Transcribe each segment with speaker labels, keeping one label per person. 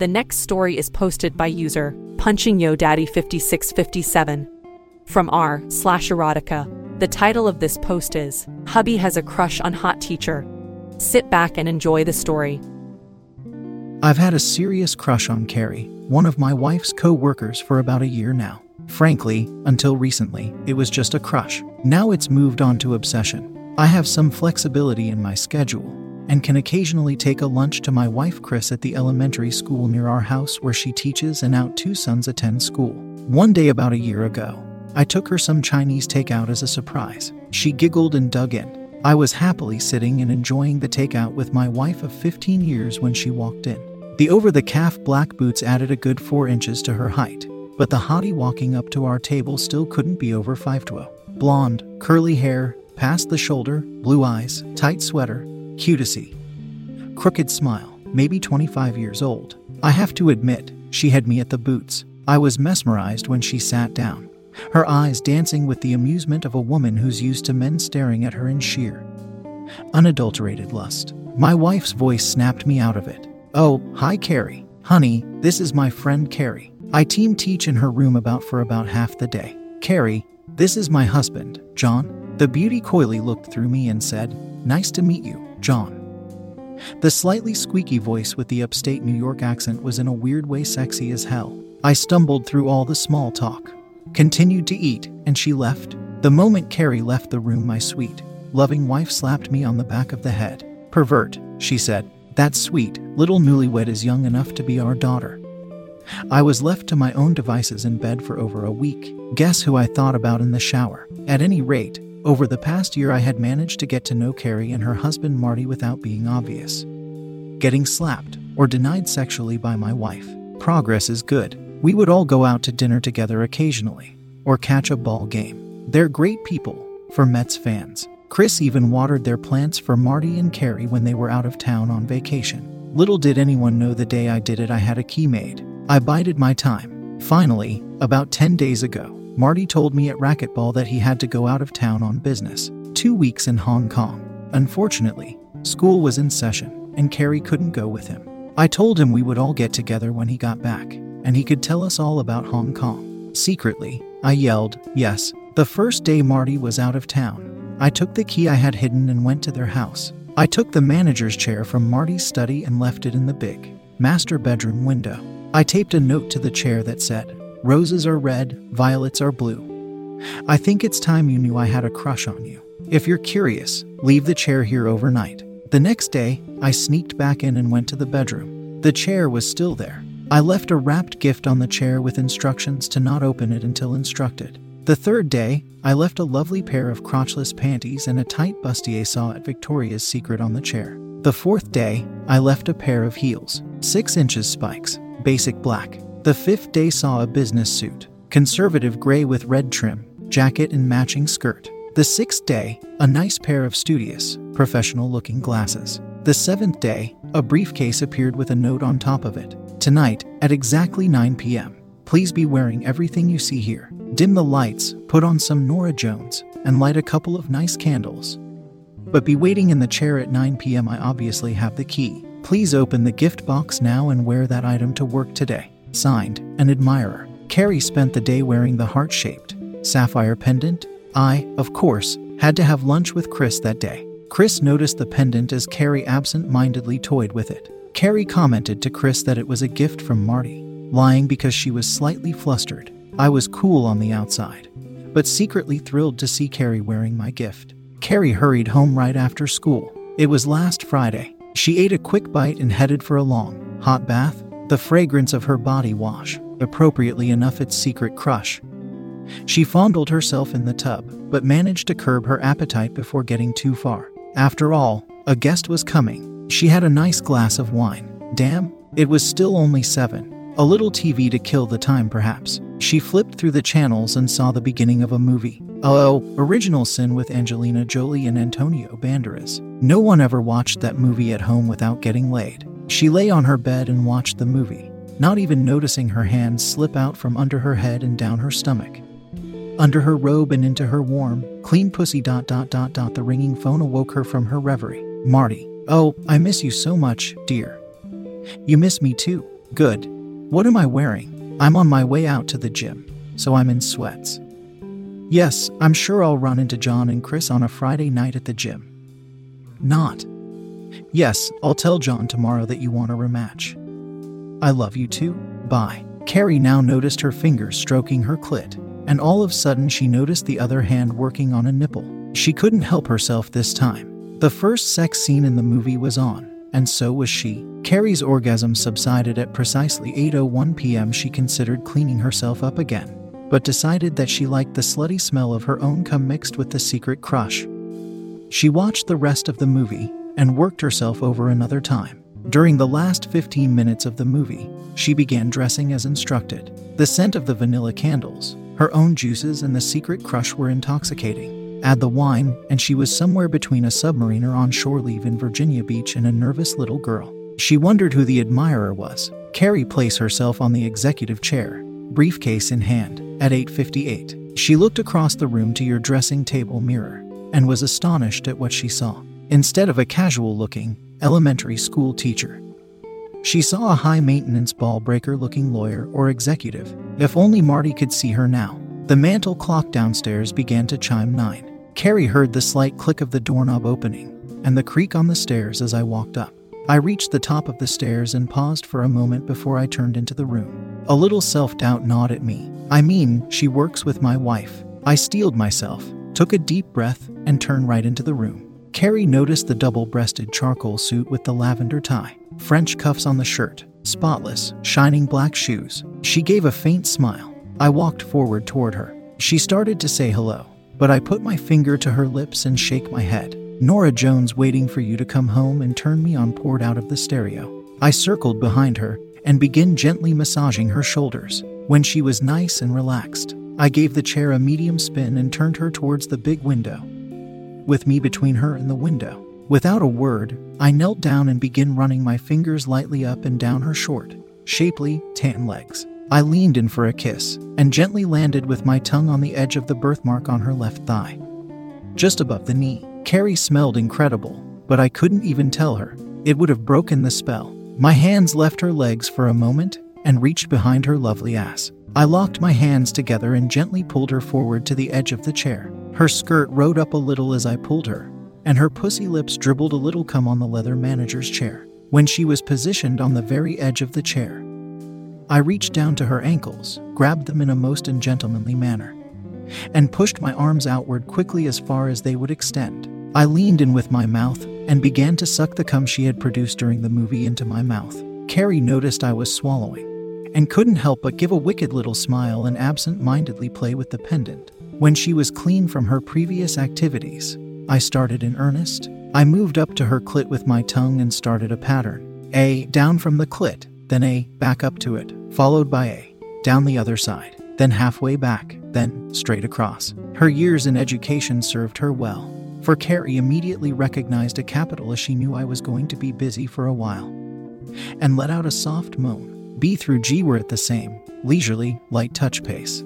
Speaker 1: The next story is posted by user punching yo daddy 5657 from r slash erotica. The title of this post is Hubby has a crush on hot teacher. Sit back and enjoy the story.
Speaker 2: I've had a serious crush on Carrie, one of my wife's co workers, for about a year now. Frankly, until recently, it was just a crush. Now it's moved on to obsession. I have some flexibility in my schedule and can occasionally take a lunch to my wife Chris at the elementary school near our house where she teaches and out two sons attend school. One day about a year ago, I took her some Chinese takeout as a surprise. She giggled and dug in. I was happily sitting and enjoying the takeout with my wife of 15 years when she walked in. The over the calf black boots added a good 4 inches to her height, but the hottie walking up to our table still couldn't be over 5'2. Blonde, curly hair, past the shoulder, blue eyes, tight sweater, cutesy. Crooked smile, maybe 25 years old. I have to admit, she had me at the boots. I was mesmerized when she sat down, her eyes dancing with the amusement of a woman who's used to men staring at her in sheer, unadulterated lust. My wife's voice snapped me out of it. Oh, hi, Carrie. Honey, this is my friend Carrie. I team teach in her room about for about half the day. Carrie, this is my husband, John. The beauty coyly looked through me and said, Nice to meet you, John. The slightly squeaky voice with the upstate New York accent was in a weird way sexy as hell. I stumbled through all the small talk, continued to eat, and she left. The moment Carrie left the room, my sweet, loving wife slapped me on the back of the head. Pervert, she said. That sweet, little newlywed is young enough to be our daughter. I was left to my own devices in bed for over a week. Guess who I thought about in the shower? At any rate, over the past year, I had managed to get to know Carrie and her husband Marty without being obvious. Getting slapped or denied sexually by my wife. Progress is good. We would all go out to dinner together occasionally or catch a ball game. They're great people for Mets fans. Chris even watered their plants for Marty and Carrie when they were out of town on vacation. Little did anyone know the day I did it, I had a key made. I bided my time. Finally, about 10 days ago, Marty told me at racquetball that he had to go out of town on business. Two weeks in Hong Kong. Unfortunately, school was in session, and Carrie couldn't go with him. I told him we would all get together when he got back, and he could tell us all about Hong Kong. Secretly, I yelled, Yes. The first day Marty was out of town, I took the key I had hidden and went to their house. I took the manager's chair from Marty's study and left it in the big, master bedroom window. I taped a note to the chair that said, Roses are red, violets are blue. I think it's time you knew I had a crush on you. If you're curious, leave the chair here overnight. The next day, I sneaked back in and went to the bedroom. The chair was still there. I left a wrapped gift on the chair with instructions to not open it until instructed. The third day, I left a lovely pair of crotchless panties and a tight bustier saw at Victoria's Secret on the chair. The fourth day, I left a pair of heels, 6 inches spikes, basic black. The fifth day saw a business suit, conservative gray with red trim, jacket and matching skirt. The sixth day, a nice pair of studious, professional looking glasses. The seventh day, a briefcase appeared with a note on top of it. Tonight, at exactly 9 p.m., please be wearing everything you see here. Dim the lights, put on some Norah Jones, and light a couple of nice candles. But be waiting in the chair at 9 p.m. I obviously have the key. Please open the gift box now and wear that item to work today. Signed, an admirer. Carrie spent the day wearing the heart shaped sapphire pendant. I, of course, had to have lunch with Chris that day. Chris noticed the pendant as Carrie absent mindedly toyed with it. Carrie commented to Chris that it was a gift from Marty, lying because she was slightly flustered. I was cool on the outside, but secretly thrilled to see Carrie wearing my gift. Carrie hurried home right after school. It was last Friday. She ate a quick bite and headed for a long, hot bath, the fragrance of her body wash, appropriately enough its secret crush. She fondled herself in the tub, but managed to curb her appetite before getting too far. After all, a guest was coming. She had a nice glass of wine. Damn, it was still only seven. A little TV to kill the time, perhaps. She flipped through the channels and saw the beginning of a movie. Oh, Original Sin with Angelina Jolie and Antonio Banderas. No one ever watched that movie at home without getting laid. She lay on her bed and watched the movie, not even noticing her hands slip out from under her head and down her stomach. Under her robe and into her warm, clean pussy. Dot dot dot dot. The ringing phone awoke her from her reverie. Marty. Oh, I miss you so much, dear. You miss me too. Good. What am I wearing? I'm on my way out to the gym, so I'm in sweats. Yes, I'm sure I'll run into John and Chris on a Friday night at the gym. Not. Yes, I'll tell John tomorrow that you want a rematch. I love you too. Bye. Carrie now noticed her fingers stroking her clit, and all of a sudden she noticed the other hand working on a nipple. She couldn't help herself this time. The first sex scene in the movie was on, and so was she. Carrie's orgasm subsided at precisely 8:01 p.m. She considered cleaning herself up again, but decided that she liked the slutty smell of her own cum mixed with the secret crush. She watched the rest of the movie and worked herself over another time. During the last 15 minutes of the movie, she began dressing as instructed. The scent of the vanilla candles, her own juices, and the secret crush were intoxicating. Add the wine, and she was somewhere between a submariner on shore leave in Virginia Beach and a nervous little girl. She wondered who the admirer was. Carrie placed herself on the executive chair, briefcase in hand, at 8:58. She looked across the room to your dressing table mirror and was astonished at what she saw. Instead of a casual-looking elementary school teacher, she saw a high maintenance ball breaker looking lawyer or executive. If only Marty could see her now. The mantel clock downstairs began to chime nine. Carrie heard the slight click of the doorknob opening and the creak on the stairs as I walked up. I reached the top of the stairs and paused for a moment before I turned into the room. A little self doubt gnawed at me. I mean, she works with my wife. I steeled myself, took a deep breath, and turned right into the room. Carrie noticed the double breasted charcoal suit with the lavender tie, French cuffs on the shirt, spotless, shining black shoes. She gave a faint smile. I walked forward toward her. She started to say hello, but I put my finger to her lips and shake my head. Norah Jones waiting for you to come home and turn me on poured out of the stereo. I circled behind her and began gently massaging her shoulders. When she was nice and relaxed, I gave the chair a medium spin and turned her towards the big window. With me between her and the window. Without a word, I knelt down and began running my fingers lightly up and down her short, shapely, tan legs. I leaned in for a kiss and gently landed with my tongue on the edge of the birthmark on her left thigh, just above the knee. Carrie smelled incredible, but I couldn't even tell her. It would have broken the spell. My hands left her legs for a moment and reached behind her lovely ass. I locked my hands together and gently pulled her forward to the edge of the chair. Her skirt rode up a little as I pulled her, and her pussy lips dribbled a little cum on the leather manager's chair. When she was positioned on the very edge of the chair, I reached down to her ankles, grabbed them in a most ungentlemanly manner, and pushed my arms outward quickly as far as they would extend. I leaned in with my mouth and began to suck the cum she had produced during the movie into my mouth. Carrie noticed I was swallowing and couldn't help but give a wicked little smile and absent mindedly play with the pendant. When she was clean from her previous activities, I started in earnest. I moved up to her clit with my tongue and started a pattern. A, down from the clit, then A, back up to it, followed by A, down the other side, then halfway back, then straight across. Her years in education served her well, for Carrie immediately recognized a capital as she knew I was going to be busy for a while, and let out a soft moan. B through G were at the same, leisurely, light touch pace.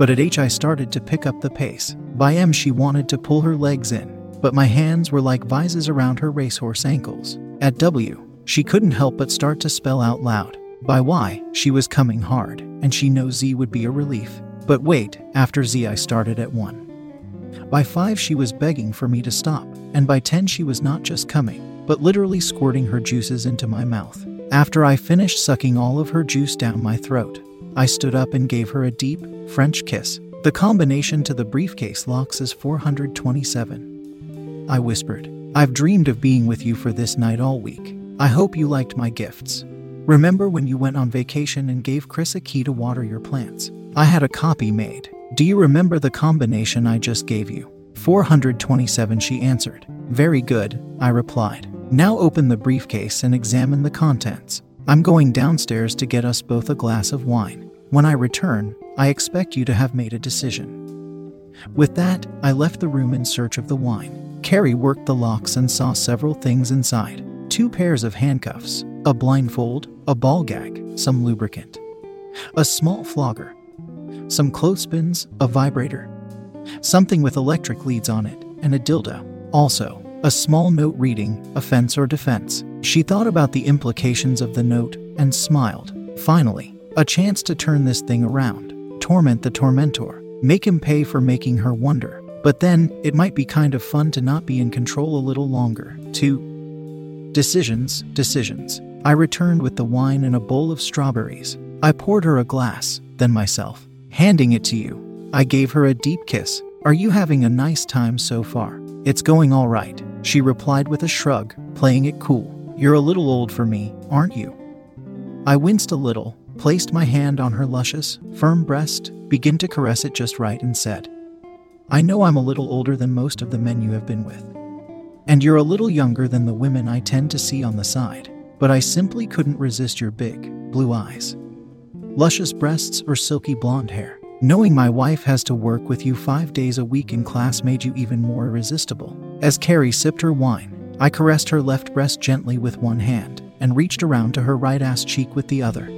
Speaker 2: But at H I started to pick up the pace. By M she wanted to pull her legs in, but my hands were like vises around her racehorse ankles. At W, she couldn't help but start to spell out loud. By Y, she was coming hard, and she knows Z would be a relief. But wait, after Z I started at 1. By 5 she was begging for me to stop, and by 10 she was not just coming, but literally squirting her juices into my mouth. After I finished sucking all of her juice down my throat, I stood up and gave her a deep, French kiss. The combination to the briefcase locks is 427. I whispered, I've dreamed of being with you for this night all week. I hope you liked my gifts. Remember when you went on vacation and gave Chris a key to water your plants? I had a copy made. Do you remember the combination I just gave you? 427, she answered. Very good, I replied. Now open the briefcase and examine the contents. I'm going downstairs to get us both a glass of wine. When I return, I expect you to have made a decision. With that, I left the room in search of the wine. Carrie worked the locks and saw several things inside two pairs of handcuffs, a blindfold, a ball gag, some lubricant, a small flogger, some clothespins, a vibrator, something with electric leads on it, and a dildo. Also, a small note reading, offense or defense. She thought about the implications of the note and smiled. Finally, a chance to turn this thing around, torment the tormentor, make him pay for making her wonder. But then, it might be kind of fun to not be in control a little longer. To decisions, decisions. I returned with the wine and a bowl of strawberries. I poured her a glass, then myself. Handing it to you, I gave her a deep kiss. Are you having a nice time so far? It's going all right, she replied with a shrug, playing it cool. You're a little old for me, aren't you? I winced a little, placed my hand on her luscious, firm breast, began to caress it just right, and said, I know I'm a little older than most of the men you have been with. And you're a little younger than the women I tend to see on the side, but I simply couldn't resist your big, blue eyes luscious breasts, or silky blonde hair. Knowing my wife has to work with you five days a week in class made you even more irresistible. As Carrie sipped her wine, I caressed her left breast gently with one hand and reached around to her right ass cheek with the other,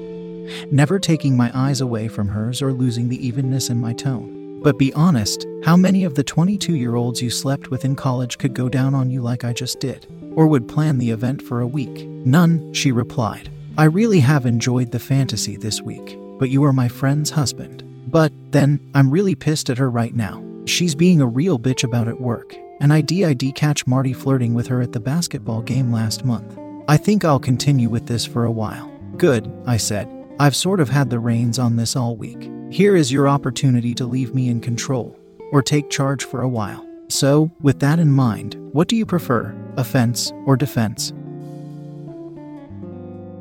Speaker 2: never taking my eyes away from hers or losing the evenness in my tone. But be honest, how many of the 22 year olds you slept with in college could go down on you like I just did? Or would plan the event for a week? None, she replied. I really have enjoyed the fantasy this week, but you are my friend's husband. But then, I'm really pissed at her right now. She's being a real bitch about at work, and I did catch Marty flirting with her at the basketball game last month. I think I'll continue with this for a while. Good, I said. I've sort of had the reins on this all week. Here is your opportunity to leave me in control, or take charge for a while. So, with that in mind, what do you prefer, offense or defense?